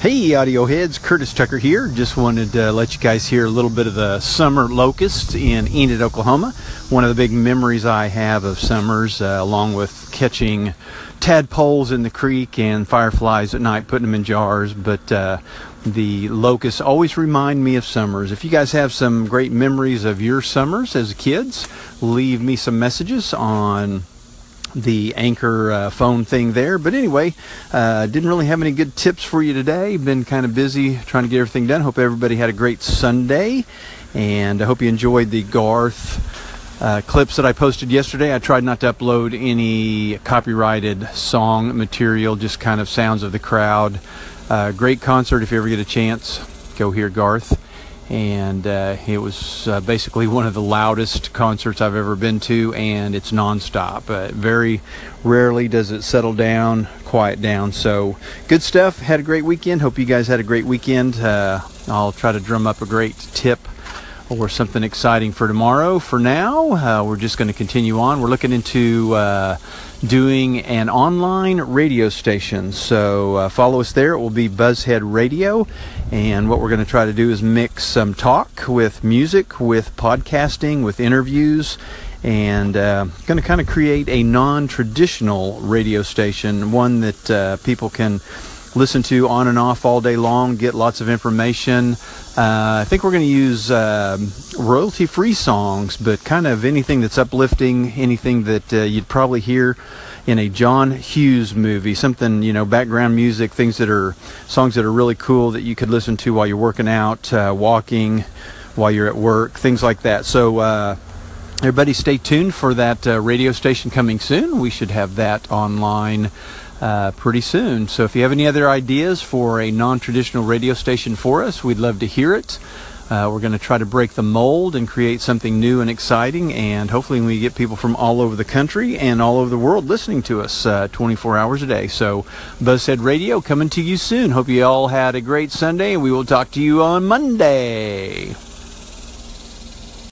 Hey, audio heads, Curtis Tucker here. Just wanted to let you guys hear a little bit of the summer locusts in Enid, Oklahoma. One of the big memories I have of summers, uh, along with catching tadpoles in the creek and fireflies at night, putting them in jars. But uh, the locusts always remind me of summers. If you guys have some great memories of your summers as kids, leave me some messages on the anchor uh, phone thing there. But anyway, uh, didn't really have any good tips for you today. Been kind of busy trying to get everything done. Hope everybody had a great Sunday, and I hope you enjoyed the Garth. Uh, clips that I posted yesterday. I tried not to upload any copyrighted song material, just kind of sounds of the crowd. Uh, great concert if you ever get a chance. Go hear Garth and uh, it was uh, basically one of the loudest concerts I've ever been to, and it's nonstop. Uh, very rarely does it settle down, quiet down. So good stuff. Had a great weekend. Hope you guys had a great weekend. Uh, I'll try to drum up a great tip or something exciting for tomorrow. For now, uh, we're just going to continue on. We're looking into uh, doing an online radio station. So uh, follow us there. It will be Buzzhead Radio. And what we're going to try to do is mix some talk with music, with podcasting, with interviews. And uh, going to kind of create a non traditional radio station, one that uh, people can listen to on and off all day long, get lots of information. Uh, I think we're going to use uh, royalty free songs, but kind of anything that's uplifting, anything that uh, you'd probably hear in a John Hughes movie, something, you know, background music, things that are songs that are really cool that you could listen to while you're working out, uh, walking, while you're at work, things like that. So, uh, everybody stay tuned for that uh, radio station coming soon. We should have that online uh, pretty soon. So if you have any other ideas for a non-traditional radio station for us, we'd love to hear it. Uh, we're going to try to break the mold and create something new and exciting, and hopefully we get people from all over the country and all over the world listening to us uh, 24 hours a day. So Buzzhead Radio coming to you soon. Hope you all had a great Sunday, and we will talk to you on Monday.